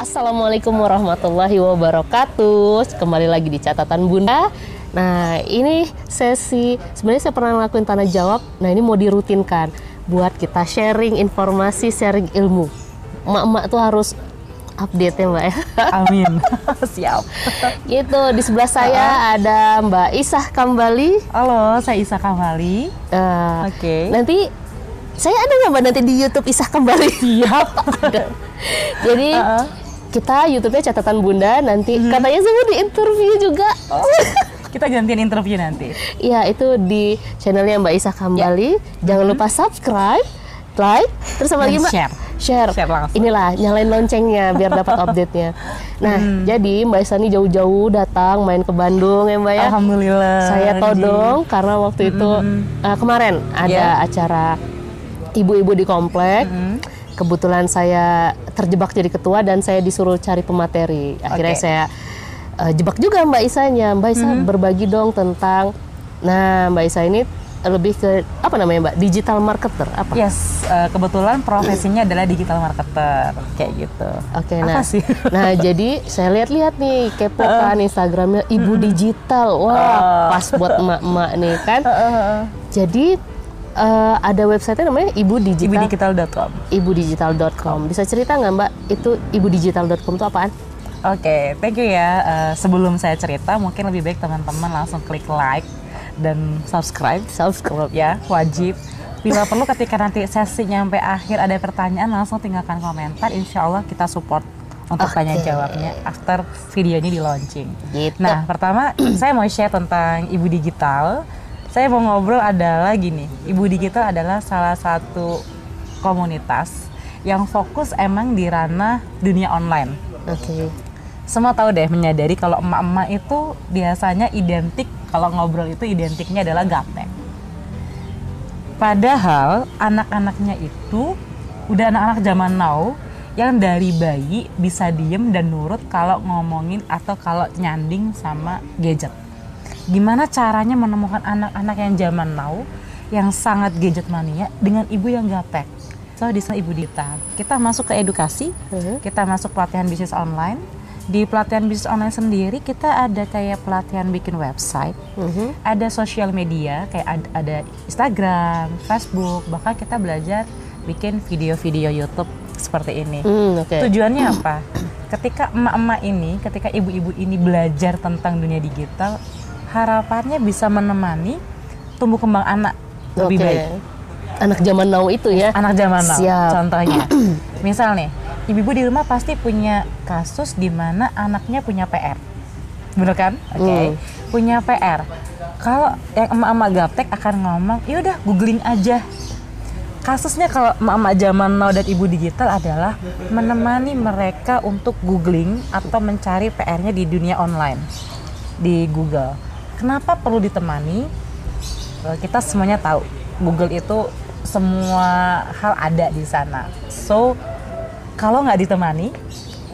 Assalamualaikum warahmatullahi wabarakatuh. Kembali lagi di catatan Bunda. Nah, ini sesi sebenarnya saya pernah ngelakuin tanya jawab. Nah, ini mau dirutinkan buat kita sharing informasi, sharing ilmu. Emak-emak tuh harus update ya Mbak ya. Amin. Siap. Gitu, di sebelah saya ada Mbak Isah Kambali. Halo, saya Isa Kamali. Eh, Oke. Nanti saya ada nggak Mbak nanti di YouTube Isah Kambali? Siap. Jadi Uh-uh. Kita YouTube-nya catatan Bunda nanti katanya saya mau di interview juga. Kita gantian interview nanti. Iya itu di channelnya Mbak Isa Kambali. Jangan lupa subscribe, like, terus sama lagi Mbak share. Share. Share langsung. Inilah nyalain loncengnya biar dapat update-nya. Nah jadi Mbak Isa ini jauh-jauh datang main ke Bandung ya Mbak ya. Alhamdulillah. Saya Ji. todong karena waktu itu eh, kemarin ada Iya. acara ibu-ibu di komplek. Mm. Kebetulan saya terjebak jadi ketua dan saya disuruh cari pemateri. Akhirnya Oke. saya eh, jebak juga Mbak Isanya. Mbak Isa berbagi dong tentang Nah, Mbak Isa ini lebih ke apa namanya, Mbak? Digital marketer apa? Yes, eh, kebetulan profesinya adalah digital marketer kayak gitu. Oke, Apa nah. sih? Nah, jadi saya lihat-lihat nih kepo kan Instagramnya Ibu Digital. Wah, Oh. pas buat emak-emak nih kan. Jadi eh, ada website namanya Ibu Digital. Ibudigital.com. ibudigital.com. Bisa cerita nggak Mbak itu ibudigital.com itu apaan? Oke, thank you ya. Eh, sebelum saya cerita, mungkin lebih baik teman-teman langsung klik like dan subscribe. Subscribe. ya wajib bila perlu ketika nanti sesi nyampe akhir ada pertanyaan langsung tinggalkan komentar insya Allah kita support untuk Oke. tanya jawabnya after video ini di launching Gitu. nah pertama saya mau share tentang ibu digital saya mau ngobrol adalah gini ibu digital adalah salah satu komunitas yang fokus emang di ranah dunia online Oke. semua tahu deh menyadari kalau emak-emak itu biasanya identik kalau ngobrol itu identiknya adalah gaptek. Padahal anak-anaknya itu udah anak-anak zaman now yang dari bayi bisa diem dan nurut kalau ngomongin atau kalau nyanding sama gadget. Gimana caranya menemukan anak-anak yang zaman now yang sangat gadget mania dengan ibu yang gaptek? So di sana ibu Dita, kita masuk ke edukasi, Mhm. kita masuk pelatihan bisnis online. Di pelatihan bisnis online sendiri kita ada kayak pelatihan bikin website, Mhm. ada sosial media kayak ad- ada Instagram, Facebook, bahkan kita belajar bikin video-video YouTube seperti ini. Hmm, oke. Tujuannya apa? Ketika emak-emak ini, ketika ibu-ibu ini belajar tentang dunia digital, harapannya bisa menemani tumbuh kembang anak lebih baik. Anak zaman now itu ya. Anak zaman now, Siap. contohnya. Misal nih, ibu-ibu di rumah pasti punya kasus di mana anaknya punya PR. Bener kan? Oke. Hmm. Punya PR. Kalau yang emak-emak gaptek akan ngomong, ya udah googling aja. Kasusnya kalau emak-emak zaman now dan ibu digital adalah menemani mereka untuk googling atau mencari PR-nya di dunia online di Google. Kenapa perlu ditemani? Eh, Kita semuanya tahu Google itu semua hal ada di sana. So kalau nggak ditemani,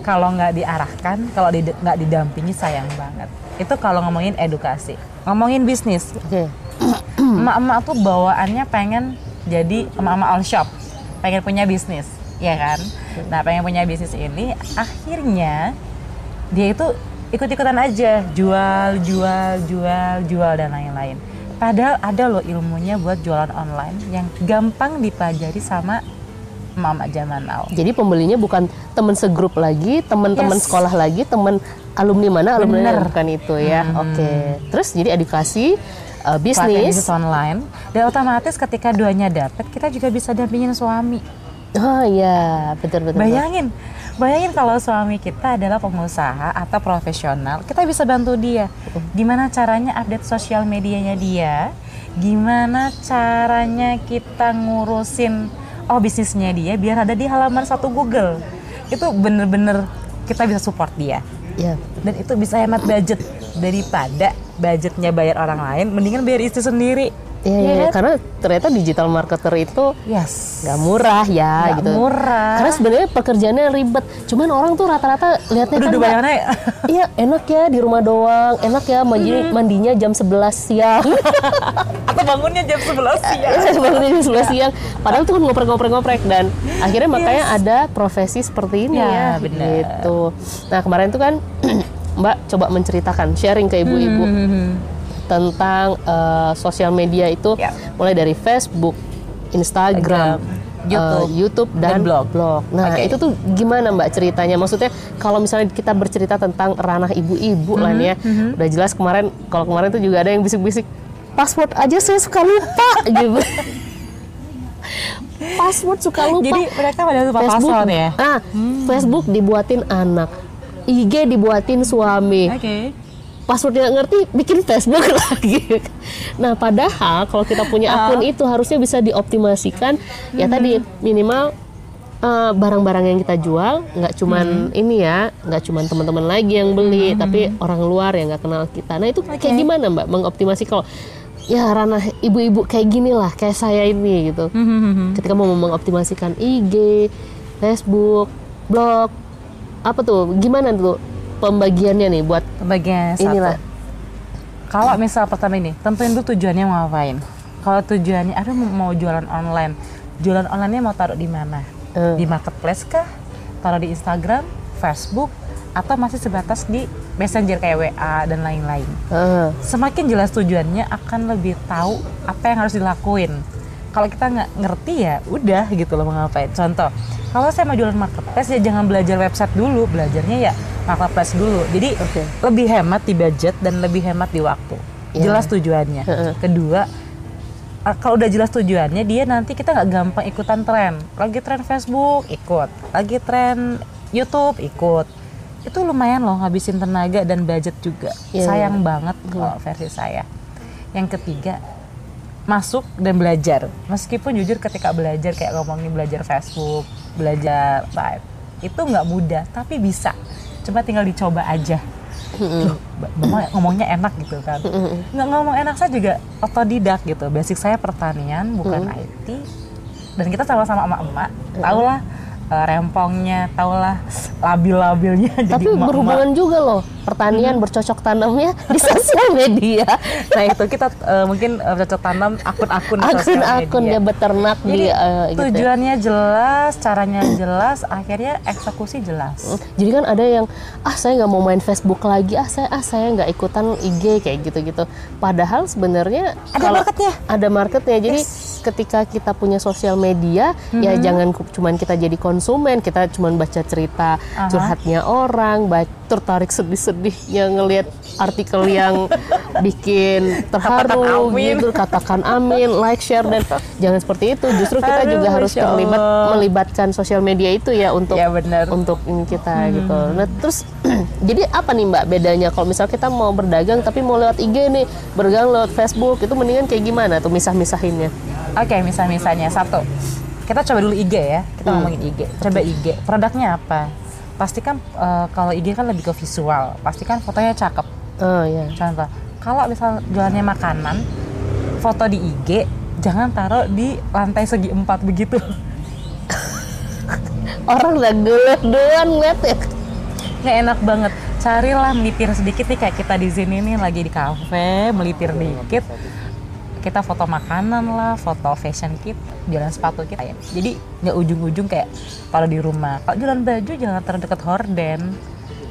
kalau nggak diarahkan, kalau di- nggak didampingi sayang banget. Itu kalau ngomongin edukasi, ngomongin bisnis. Oke. Emak-emak tuh bawaannya pengen jadi emak-emak all shop, pengen punya bisnis, ya kan? Nah pengen punya bisnis ini, akhirnya dia itu ikut-ikutan aja, jual, jual, jual, jual dan lain-lain. Padahal ada loh ilmunya buat jualan online yang gampang dipelajari sama emak-emak zaman now. Jadi pembelinya bukan teman segrup lagi, teman-teman Yes. sekolah lagi, teman alumni mana, alumni Bener. bukan itu ya. Mhm. Oke. Terus jadi edukasi uh, bisnis online dan otomatis ketika duanya dapet kita juga bisa dampingin suami Oh iya, betul betul. bayangin bayangin kalau suami kita adalah pengusaha atau profesional kita bisa bantu dia. Gimana caranya update sosial medianya dia? Gimana caranya kita ngurusin oh bisnisnya dia biar ada di halaman satu Google. Itu bener-bener kita bisa support dia. Ya. dan itu bisa hemat budget. Daripada budgetnya bayar orang lain, mendingan bayar istri sendiri. Iya, Iya iya, kan? karena ternyata digital marketer itu Yes. nggak murah ya Nggak gitu. murah. Karena sebenarnya pekerjaannya ribet. Cuman orang tuh rata-rata lihatnya Udah kan bayangannya Iya, enak ya di rumah doang. Enak ya mandi, mandinya jam 11 siang. atau bangunnya jam 11 siang. Bangunnya jam 11 siang. Padahal tuh kan ngoprek-ngoprek-ngoprek dan akhirnya makanya ada profesi seperti ini ya. Ya. Gitu. Nah, kemarin tuh kan Mbak coba menceritakan sharing ke ibu-ibu Hmm. Tentang eh, sosial media itu Ya. mulai dari Facebook, Instagram, Instagram, eh, YouTube, YouTube dan, dan blog. Nah Oke. itu tuh gimana Mbak ceritanya? Maksudnya kalau misalnya kita bercerita tentang ranah ibu-ibu lah nih ya, Mhm, udah jelas kemarin kalau kemarin tuh juga ada yang bisik-bisik password aja saya suka lupa gitu. password suka lupa. Jadi mereka pada lupa Facebook, password ya. ah, Facebook dibuatin anak, IG dibuatin suami Oke. passwordnya ngerti bikin Facebook lagi. Nah padahal kalau kita punya akun itu harusnya bisa dioptimasikan ya tadi minimal eh, barang-barang yang kita jual nggak cuman ini ya nggak cuman teman-teman lagi yang beli tapi orang luar yang nggak kenal kita. Nah itu kayak gimana mbak mengoptimasi kalau ya ranah ibu-ibu kayak gini lah kayak saya ini gitu. Ketika mau mengoptimasikan IG, Facebook, blog apa tuh gimana tuh pembagiannya nih buat Bagian satu. Inilah. Kalau misal pertama ini, tentuin dulu tujuannya mau ngapain. Kalau tujuannya, aduh mau jualan online. Jualan online-nya mau taruh di mana? Eh. Di marketplace kah? Taruh di Instagram, Facebook, atau masih sebatas di messenger kayak WA dan lain-lain. Heeh. Semakin jelas tujuannya akan lebih tahu apa yang harus dilakuin. Kalau kita nggak ngerti ya udah gitu loh mau ngapain. Contoh, kalau saya mau jualan marketplace ya jangan belajar website dulu, belajarnya ya marketplace dulu. Jadi Oke. lebih hemat di budget dan lebih hemat di waktu. Iya. Jelas tujuannya. Kedua, kalau udah jelas tujuannya, dia nanti kita nggak gampang ikutan tren. Lagi tren Facebook, ikut. Lagi tren YouTube, ikut. Itu lumayan loh ngabisin tenaga dan budget juga. Iya. Sayang banget kalau versi saya. Yang ketiga, masuk dan belajar. Meskipun jujur ketika belajar kayak ngomongin belajar Facebook, belajar live, itu nggak mudah, tapi bisa. Coba tinggal dicoba aja. Loh, Mama ngomongnya enak gitu kan. Nggak ngomong enak saya juga otodidak gitu. Basic saya pertanian, bukan IT. Dan kita sama-sama emak-emak, tahulah eh, rempongnya, tahulah labil-labilnya jadi Tapi emak-emak. berhubungan juga loh pertanian bercocok tanamnya di sosial media. Nah itu kita eh, mungkin eh, bercocok tanam akun-akun Akun-akun media. dia beternak Jadi di eh, gitu. ya. tujuannya jelas, caranya jelas, akhirnya eksekusi jelas. Jadi kan ada yang ah saya nggak mau main Facebook lagi, ah saya ah saya nggak ikutan IG kayak gitu-gitu. Padahal sebenarnya Ada marketnya. ada marketnya. Jadi ketika kita punya sosial media, ya Mm-hmm. jangan ku- cuman kita jadi konsumen, kita cuman baca cerita Aha. curhatnya orang, baca tertarik sedih-sedihnya ngelihat artikel yang bikin terharu gitu, katakan amin, like, share dan jangan seperti itu. Justru kita Aduh, juga harus terlibat melibatkan sosial media itu ya untuk Ya, benar. untuk ini kita Hmm. gitu. Nah terus jadi apa nih mbak bedanya kalau misal kita mau berdagang tapi mau lewat IG nih berdagang lewat Facebook itu mendingan kayak gimana tuh misah-misahinnya? Oke, misal-misalnya satu, kita coba dulu IG ya. Kita Hmm. ngomongin IG. Coba IG. Produknya apa? Pastikan eh, kalau IG kan lebih ke visual. Pastikan fotonya cakep. Oh ya. Contoh, kalau misal jualannya makanan, foto di IG jangan taruh di lantai segi empat begitu. Orang udah gelet doang ngeliat ya. nggak enak banget carilah melipir sedikit nih kayak kita di sini nih lagi di kafe melipir dikit kita foto makanan lah foto fashion kit jalan sepatu kita ya jadi nggak ujung-ujung kayak kalau di rumah kalau jalan baju jangan terdekat horden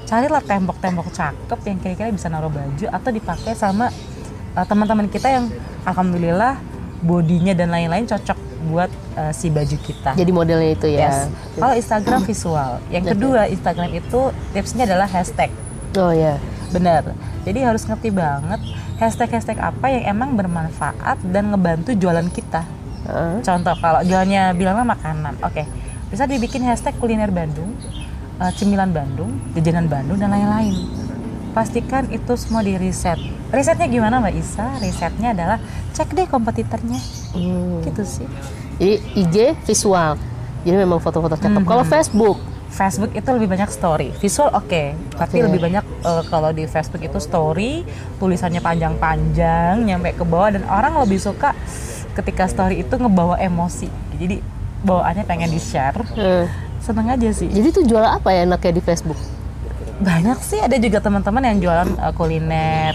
carilah tembok-tembok cakep yang kira-kira bisa naruh baju atau dipakai sama uh, teman-teman kita yang alhamdulillah bodinya dan lain-lain cocok buat uh, si baju kita Jadi modelnya itu ya. Yes. Kalau Instagram visual. Yang kedua Instagram itu tipsnya adalah hashtag. Oh ya. Bener. Jadi harus ngerti banget hashtag-hashtag apa yang emang bermanfaat dan ngebantu jualan kita. Heeh. Contoh kalau jualannya bilangnya makanan, oke. Bisa dibikin hashtag kuliner Bandung, eh, cemilan Bandung, jajanan Bandung dan lain-lain. Pastikan itu semua di riset. Risetnya gimana Mbak Isa? Risetnya adalah cek deh kompetitornya. Hmm. Gitu sih. Jadi IG visual. Jadi memang foto-foto cakep. Mhm. Kalau Facebook, Facebook itu lebih banyak story, visual oke, tapi Oke. lebih banyak eh, kalau di Facebook itu story, tulisannya panjang-panjang, nyampe ke bawah dan orang lebih suka ketika story itu ngebawa emosi. Jadi bawaannya pengen di share, Hmm. seneng aja sih. Jadi tuh jual apa ya enaknya di Facebook? Banyak sih ada juga teman-teman yang jualan eh, kuliner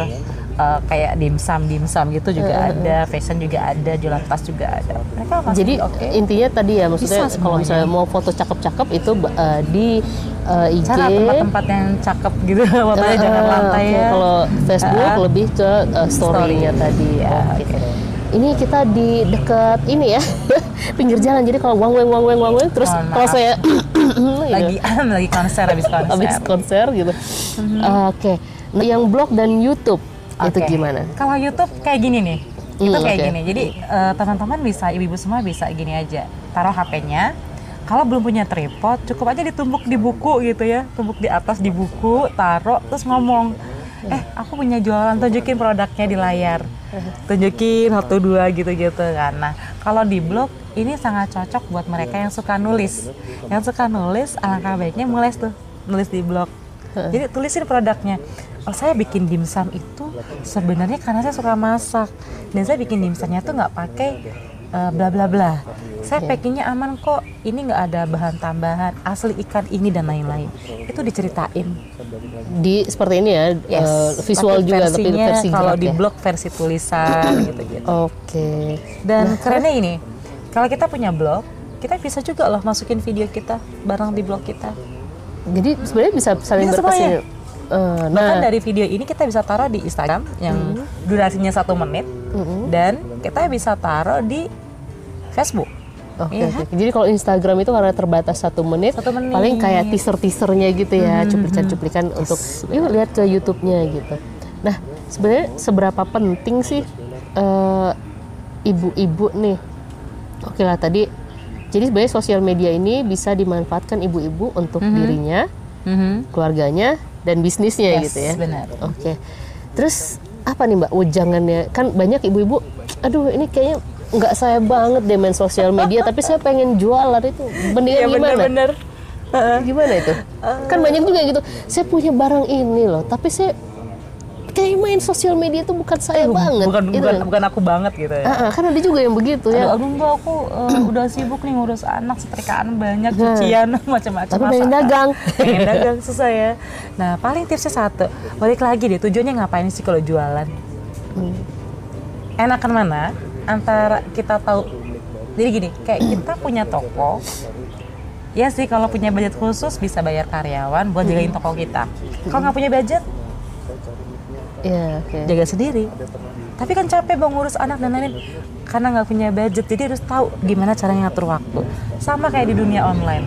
eh, kayak dimsum dimsum gitu juga ada, fashion juga ada, jualan tas juga ada. Mereka Jadi oke. intinya tadi ya maksudnya kalau misalnya mau foto cakep-cakep itu uh, di uh, IG. cara tempat-tempat yang cakep gitu fotonya jangan Uh, lantai oke, ya Kalau Facebook Uh, lebih ke uh, story-nya story. tadi. Ya, Oke. oke. Ini kita di dekat ini ya pinggir jalan. Jadi kalau wang weng wang weng wang weng terus Mohon kalau saya lagi lagi konser habis konser habis konser gitu. Oke. Nah, yang blog dan YouTube itu Oke. gimana? kalau YouTube kayak gini nih itu Hmm, kayak oke. gini jadi eh, teman-teman bisa ibu-ibu semua bisa gini aja taruh HP-nya kalau belum punya tripod cukup aja ditumbuk di buku gitu ya tumbuk di atas di buku taruh terus ngomong eh aku punya jualan tunjukin produknya di layar. Tunjukin satu dua gitu-gitu kan. Nah kalau di blog ini sangat cocok buat mereka yang suka nulis. Yang suka nulis alangkah baiknya mulai tuh nulis di blog. Jadi tulisin produknya. Oh saya bikin dimsum itu sebenarnya karena saya suka masak. Dan saya bikin dimsumnya tuh nggak pakai eh, bla bla bla. Saya packingnya aman kok. Ini nggak ada bahan tambahan asli ikan ini dan lain-lain. Itu diceritain. Di seperti ini ya, Yes. uh, visual Tapi juga tapi versi kalau di ya. blog versi tulisan gitu gitu Oke. dan kerennya ini kalau kita punya blog kita bisa juga loh masukin video kita bareng di blog kita. Jadi sebenarnya bisa saling Bisa berkesin. Semuanya. Eh, Bahkan nah, dari video ini kita bisa taruh di Instagram yang durasinya satu menit dan kita bisa taruh di Facebook. Oke, Iya oke. Jadi kalau Instagram itu karena terbatas satu menit, Satu menit. paling kayak teaser-teasernya gitu ya, cuplikan-cuplikan untuk yuk lihat ke YouTube-nya gitu. Nah, sebenarnya seberapa penting sih eh, ibu-ibu nih? Oke lah tadi, jadi sebenarnya sosial media ini bisa dimanfaatkan ibu-ibu untuk dirinya, keluarganya, dan bisnisnya Yes, gitu ya. benar. Oke. Terus apa nih Mbak ujangannya? Kan banyak ibu-ibu, aduh ini kayaknya nggak saya banget deh main sosial media, tapi saya pengen jualan itu. Mendingan gimana? Iya, bener-bener. Gimana itu? Kan banyak juga gitu. Saya punya barang ini loh, tapi saya kayak main sosial media itu bukan saya banget. Bukan gitu. bukan bukan aku banget gitu ya. Ah, ah, kan ada juga yang begitu ya. Aduh, aduh mbak aku eh, udah sibuk nih ngurus anak setrikaan banyak cucian macam-macam Tapi pengen dagang. pengen dagang susah ya nah paling tipsnya satu balik lagi deh tujuannya ngapain sih kalau jualan Hmm. enakan mana antara kita tahu jadi gini kayak kita punya toko ya sih kalau punya budget khusus bisa bayar karyawan buat jagain toko kita kalau nggak punya budget Iya, oke. jaga sendiri tapi kan capek bang ngurus anak dan lain-lain karena nggak punya budget jadi harus tahu gimana caranya ngatur waktu sama kayak di dunia online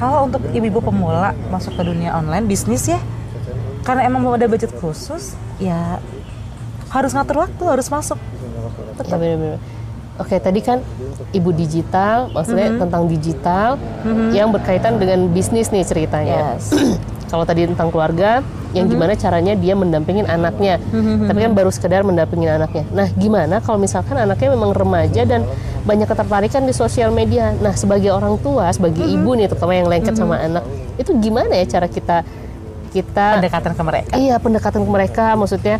kalau untuk ibu-ibu pemula masuk ke dunia online bisnis ya karena emang mau ada budget khusus ya harus ngatur waktu harus masuk Ya, bener-bener. Oke, tadi kan ibu digital, maksudnya Mm-hmm. tentang digital yang berkaitan dengan bisnis nih ceritanya. Yes. Kalau tadi tentang keluarga, yang gimana caranya dia mendampingin anaknya. Tapi kan baru sekedar mendampingin anaknya. Nah, gimana kalau misalkan anaknya memang remaja dan banyak ketertarikan di sosial media. Nah, sebagai orang tua, sebagai ibu nih terutama yang lengket sama anak, itu gimana ya cara kita kita pendekatan ke mereka Iya pendekatan ke mereka maksudnya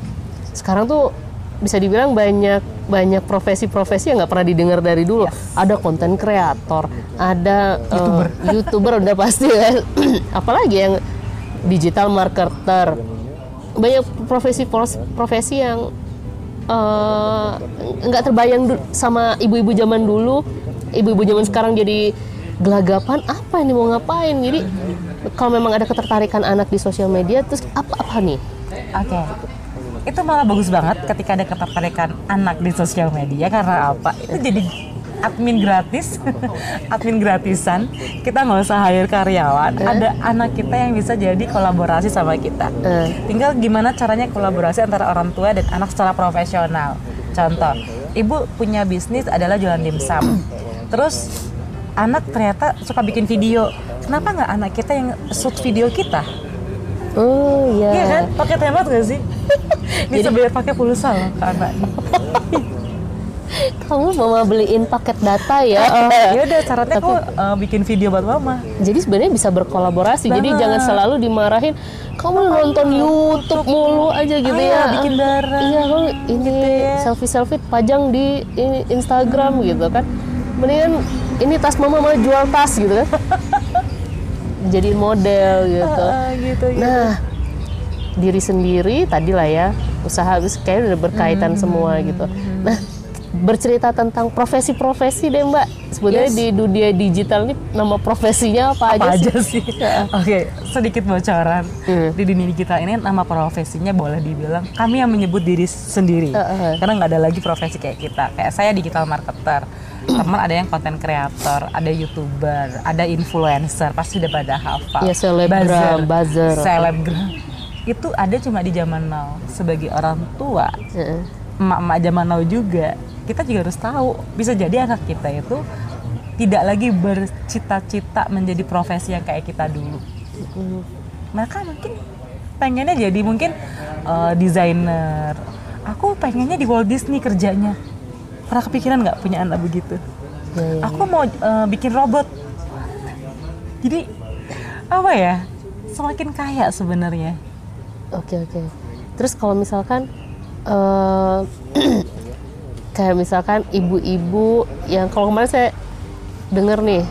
sekarang tuh bisa dibilang banyak banyak profesi-profesi yang nggak pernah didengar dari dulu. Ada konten kreator, ada youtuber, youtuber udah pasti kan. Apalagi yang digital marketer. Banyak profesi profesi yang eh, nggak terbayang du- sama ibu-ibu zaman dulu. Ibu-ibu zaman sekarang jadi gelagapan apa ini mau ngapain jadi kalau memang ada ketertarikan anak di sosial media terus apa apa nih Oke. Itu malah bagus banget ketika ada ketertarikan anak di sosial media karena apa? Itu jadi admin gratis, admin gratisan. Kita nggak usah hire karyawan. Ada anak kita yang bisa jadi kolaborasi sama kita. Eh. Tinggal gimana caranya kolaborasi antara orang tua dan anak secara profesional. Contoh, ibu punya bisnis adalah jualan dimsum. Terus anak ternyata suka bikin video. Kenapa nggak anak kita yang shoot video kita? oh iya Iya kan? Pakai hemat gak sih? Bisa bayar pakai pulsa loh ke anak. kamu mama beliin paket data ya. ya udah syaratnya kok uh, bikin video buat mama Jadi sebenarnya bisa berkolaborasi. Jadi jangan selalu dimarahin kamu nonton YouTube mulu aja gitu Ah, ya. iya, bikin darah. Iya, kamu ini selfie selfie pajang di Instagram gitu kan. Mendingan ini tas mama mau jual tas gitu kan. Jadi model gitu. Ah, gitu gitu Nah, diri sendiri tadi lah ya, usaha kayaknya udah berkaitan semua gitu. Nah, bercerita tentang profesi-profesi deh Mbak. Sebenarnya Yes. di dunia digital ini nama profesinya apa, apa aja, aja sih? sih oke sedikit bocoran Hmm. di dunia digital ini nama profesinya boleh dibilang kami yang menyebut diri sendiri Heeh. karena nggak ada lagi profesi kayak kita kayak saya digital marketer teman ada yang konten kreator ada youtuber ada influencer pasti udah pada hafal Ya, selebgram, buzzer. selebgram itu ada cuma di zaman now sebagai orang tua Heeh. Emak-emak zaman now juga kita juga harus tahu bisa jadi anak kita itu tidak lagi bercita-cita menjadi profesi yang kayak kita dulu. Mereka mungkin pengennya jadi mungkin eh, desainer. Aku pengennya di Walt Disney kerjanya. Pernah kepikiran nggak punya anak begitu? Ya, ya. aku mau eh, bikin robot. Jadi apa ya? Semakin kaya sebenarnya. Oke oke. Terus kalau misalkan eh kayak misalkan ibu-ibu yang kalau kemarin saya dengar nih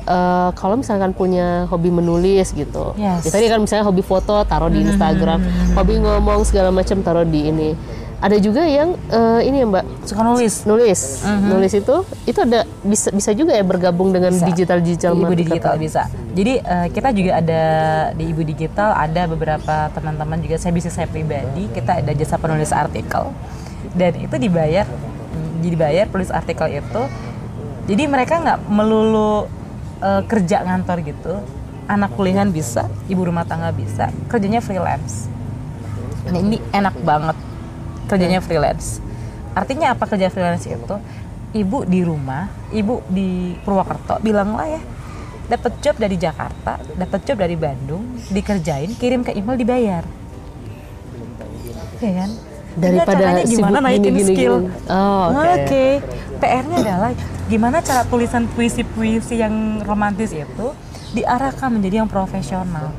eh kalau misalkan punya hobi menulis gitu. Yes. Ya, tadi kan misalnya hobi foto taruh di Instagram, hobi ngomong segala macam taruh di ini. Ada juga yang eh, ini ya Mbak suka nulis nulis. Nulis itu itu ada bisa bisa juga ya bergabung dengan Bisa. digital digital Di Ibu. Digital bisa. Jadi eh, kita juga ada di Ibu Digital ada beberapa teman-teman juga saya bisnis saya pribadi kita ada jasa penulis artikel dan itu dibayar mm, dibayar penulis artikel itu. Jadi mereka nggak melulu eh, kerja ngantor gitu. Anak kuliahan bisa, ibu rumah tangga bisa, kerjanya freelance. Nah, ini enak banget kerjanya freelance. Artinya apa kerja freelance itu? Ibu di rumah, ibu di Purwokerto, bilanglah ya, dapat job dari Jakarta, dapat job dari Bandung, dikerjain, kirim ke email dibayar. Iya kan? Daripada gimana naikin gini, gini, skill. gini. Oh, oke. Oke. PR-nya adalah gimana cara tulisan puisi-puisi yang romantis itu diarahkan menjadi yang profesional.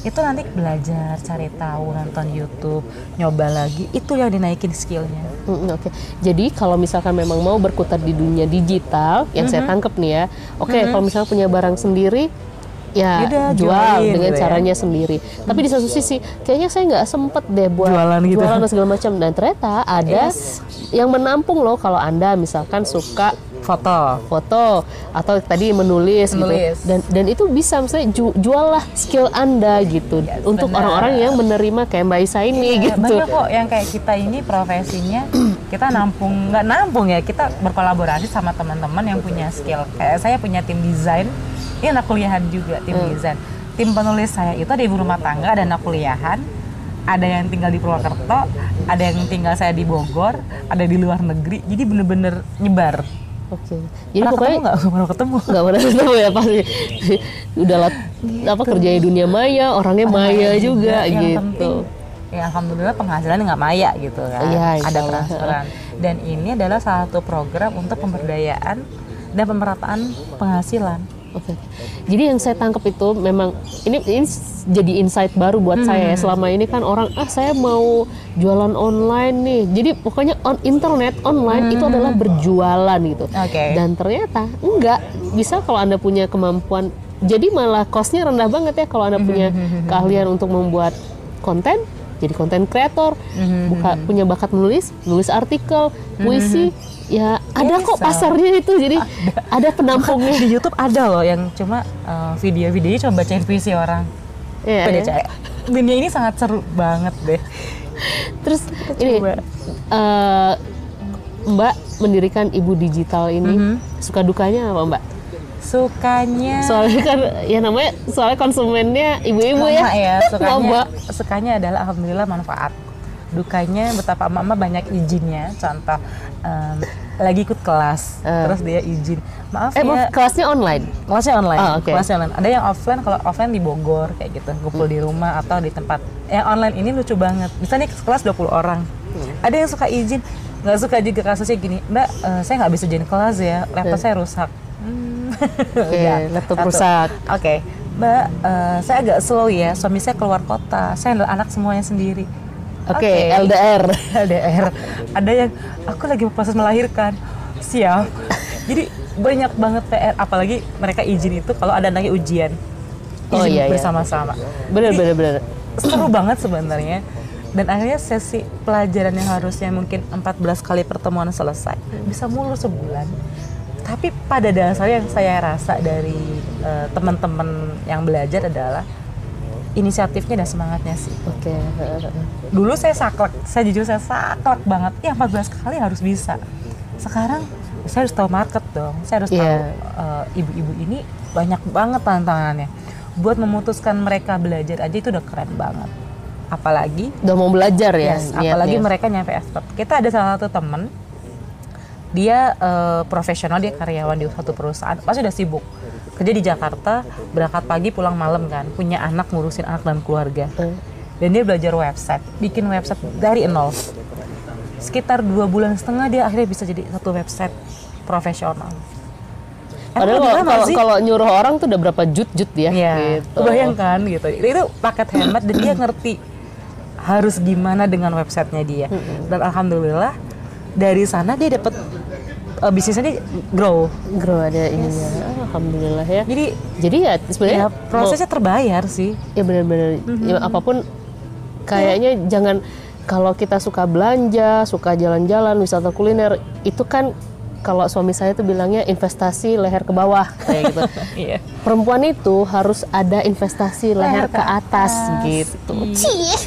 Itu nanti belajar, cari tahu, nonton YouTube, nyoba lagi, itu yang dinaikin skillnya. Mm, Oke, jadi kalau misalkan memang mau berkutat di dunia digital, yang saya Mm-hmm. tangkap nih ya, oke kalau misalnya punya barang sendiri, ya Yaudah, jual jualin dengan gitu ya. caranya sendiri. Tapi di satu sisi, kayaknya saya nggak sempet deh buat Jualan gitu. jualan segala macam. Dan ternyata ada Yes. yang menampung loh kalau anda misalkan suka Foto. foto atau tadi menulis, Menulis. gitu dan dan itu bisa misalnya ju- juallah skill anda gitu Yes, untuk benar. orang-orang yang menerima kayak Mbak Isa ini Ya, gitu. Banyak kok yang kayak kita ini profesinya kita nampung nggak nampung ya kita berkolaborasi sama teman-teman yang punya skill. Kayak saya punya tim desain, ini anak kuliahan juga tim desain. Tim penulis saya itu ada ibu rumah tangga, ada anak kuliahan, ada yang tinggal di Purwokerto, ada yang tinggal saya di Bogor, ada di luar negeri. Jadi bener-bener nyebar. Oke. Jadi Pernah pokoknya nggak? Pernah ketemu. nggak pernah ketemu ya pasti. Udah lah apa kerjanya dunia maya orangnya maya juga yang gitu. penting ya alhamdulillah penghasilan nggak maya gitu kan. Iya, insya ada transferan. Dan ini adalah salah satu program untuk pemberdayaan dan pemerataan penghasilan oke jadi yang saya tangkap itu memang ini ini jadi insight baru buat saya ya Hmm. selama ini kan orang ah saya mau jualan online nih jadi pokoknya on internet online itu adalah berjualan gitu Hmm. Oke. dan ternyata enggak bisa kalau anda punya kemampuan jadi malah costnya rendah banget ya kalau anda punya Hmm. keahlian untuk membuat konten jadi konten kreator Hmm. buka punya bakat menulis nulis artikel puisi ya ada kok Bisa. pasarnya itu jadi ada penampungnya di YouTube ada loh yang cuma uh, video-videonya cuma bacain puisi orang Pede ya. Caya. dunia ini sangat seru banget deh terus ini coba. eh, Mbak mendirikan Ibu Digital ini Mhm. suka dukanya apa Mbak? Sukanya. Soalnya kan ya namanya soalnya konsumennya ibu-ibu ya. Ya sukanya. Sukanya adalah alhamdulillah manfaat. Dukanya betapa mama banyak izinnya. Contoh em, lagi ikut kelas Eh. terus dia izin. Maaf Eh, ya. maaf, kelasnya online. kelasnya online Ah, oke. kelasnya online. Ada yang offline kalau offline di Bogor kayak gitu. Kumpul di rumah atau di tempat. Yang online ini lucu banget. Misalnya kelas 20 orang. Hmm. ada yang suka izin nggak suka juga kasusnya gini. Mbak eh, saya nggak bisa join kelas ya laptop saya rusak. Hmm. Oke, Udah, laptop satu. rusak. oke. Mbak eh, saya agak slow ya suami saya keluar kota. Saya anak semuanya sendiri. Oke, LDR. LDR ada yang aku lagi proses melahirkan. Siap. Jadi banyak banget PR apalagi mereka izin itu kalau ada anaknya ujian. Oh, izin iya, iya. bersama-sama. Bener, bener, bener. seru banget sebenarnya. Dan akhirnya sesi pelajaran yang harusnya mungkin 14 kali pertemuan selesai. Bisa mulus sebulan tapi pada dasarnya yang saya rasa dari eh, teman-teman yang belajar adalah inisiatifnya dan semangatnya sih Oke. dulu saya saklek saya jujur saya saklek banget ya 14 kali harus bisa sekarang saya harus tahu market dong saya harus Iya. tahu eh, ibu-ibu ini banyak banget tantangannya buat memutuskan mereka belajar aja itu udah keren banget apalagi Udah mau belajar ya? Yes, apalagi mereka nyampe expert. Kita ada salah satu temen, dia eh, profesional, dia karyawan di satu perusahaan, pasti udah sibuk. Kerja di Jakarta, berangkat pagi pulang malam kan, punya anak ngurusin anak dan keluarga. Hmm. Dan dia belajar website, bikin website dari nol. Sekitar dua bulan setengah dia akhirnya bisa jadi satu website profesional. Padahal kalau, kalau, nyuruh orang tuh udah berapa jut-jut ya? Iya, gitu. bayangkan gitu. Itu paket hemat dan dia ngerti harus gimana dengan websitenya dia. Dan alhamdulillah dari sana dia dapat uh, bisnisnya dia grow. Grow ada ininya. Ah, Alhamdulillah ya. Jadi Jadi ya sebenarnya ya prosesnya terbayar sih. ya benar-benar Mhm. ya, apa pun kayaknya jangan kalau kita suka belanja, suka jalan-jalan, wisata kuliner itu kan kalau suami saya tuh bilangnya investasi leher ke bawah kayak gitu. Iya. Perempuan itu harus ada investasi leher, Leher ke ke atas, atas. gitu. Iya.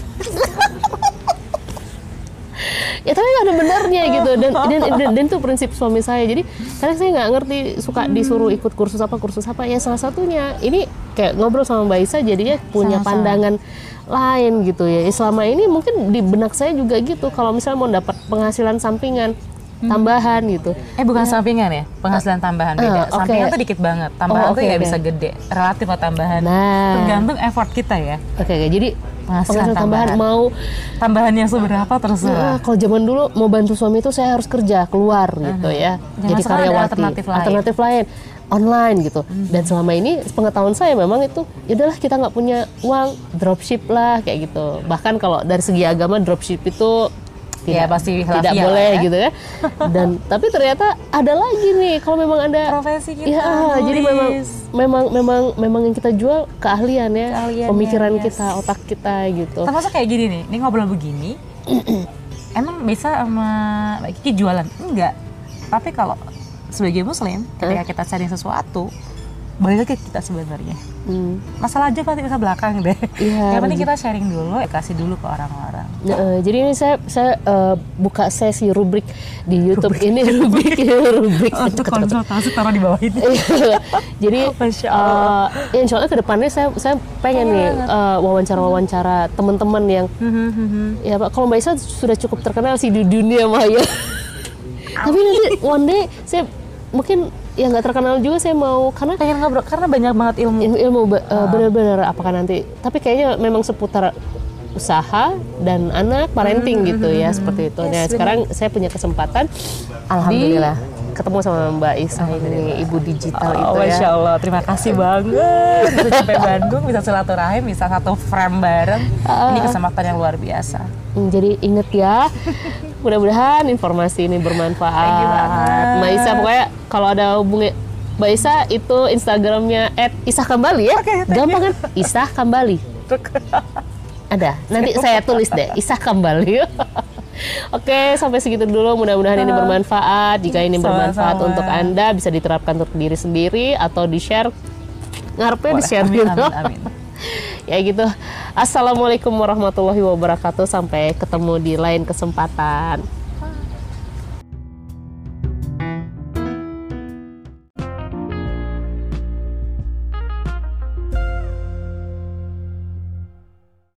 Ya tapi ada benernya gitu dan, dan dan dan itu prinsip suami saya jadi kadang saya nggak ngerti suka disuruh ikut kursus apa kursus apa ya salah satunya ini kayak ngobrol sama Mbak Isa jadinya punya Sama-sama. pandangan lain gitu ya Ya, selama ini mungkin di benak saya juga gitu kalau misalnya mau dapat penghasilan sampingan tambahan gitu Eh bukan sampingan ya, penghasilan tambahan beda. Ah, oke. Sampingan tuh dikit banget, tambahan Oh, tuh oke, ya oke. bisa gede. Relatif sama tambahan. Nah. Tergantung effort kita ya. oke oke jadi Penghasilan penghasilan tambahan tambahan. mau Tambahan yang seberapa terserah. Nah, kalau zaman dulu mau bantu suami itu saya harus kerja keluar gitu ya. Jangan Jadi karyawati. alternatif lain. Alternatif lain online gitu. Dan selama ini pengetahuan saya memang itu ya udahlah kita nggak punya uang dropship lah kayak gitu. Bahkan kalau dari segi agama dropship itu Ya, tidak pasti tidak boleh ya. gitu ya. Dan tapi ternyata ada lagi nih kalau memang ada Profesi kita, Iya, jadi memang memang memang memang yang kita jual keahlian ya, Keahliannya, pemikiran yes. kita, otak kita gitu. Termasuk kayak gini nih, ini ngobrol begini. emang bisa sama Mbak Kiki jualan? Enggak. Tapi kalau sebagai muslim, ketika kita cari sesuatu, balik lagi kita sebenarnya. Hmm. Masalah aja pasti bisa belakang deh. Iya, Yang penting kita sharing dulu, ya kasih dulu ke orang-orang. Eh, jadi ini saya saya eh, buka sesi rubrik di YouTube ini rubrik rubrik. Untuk konsultasi taruh di bawah ini. Jadi Masya eh, ya insya Allah ke depannya saya saya pengen nih eh, wawancara-wawancara teman-teman yang ya Pak kalau Mbak Isa sudah cukup terkenal sih di dunia maya. Tapi nanti one day saya mungkin ya nggak terkenal juga saya mau karena Pengen ngobrol karena banyak banget ilmu. ilmu, ilmu ba- eh, benar-benar apakah nanti? Tapi kayaknya memang seputar usaha dan anak parenting gitu ya seperti itu. nah sekarang saya punya kesempatan Alhamdulillah. di ketemu sama Mbak Isa ini ibu digital itu Oh, ya. Masya Allah, terima kasih banget bisa sampai Bandung, bisa silaturahim, bisa satu frame bareng. Ini kesempatan yang luar biasa. Hmm, Jadi inget ya, mudah-mudahan informasi ini bermanfaat. Mbak Isa pokoknya kalau ada hubungi Mbak Isa itu Instagramnya @isah kembali ya. Gampang kan? Isah kembali. Ada. Nanti saya tulis deh, Isah kembali. Oke, sampai segitu dulu. Mudah-mudahan ini bermanfaat. Jika ini bermanfaat Sama-sama. untuk Anda, bisa diterapkan untuk diri sendiri atau di-share. Ngarepnya di-share Amin, gitu. amin, amin. ya gitu. Assalamualaikum warahmatullahi wabarakatuh. Sampai ketemu di lain kesempatan.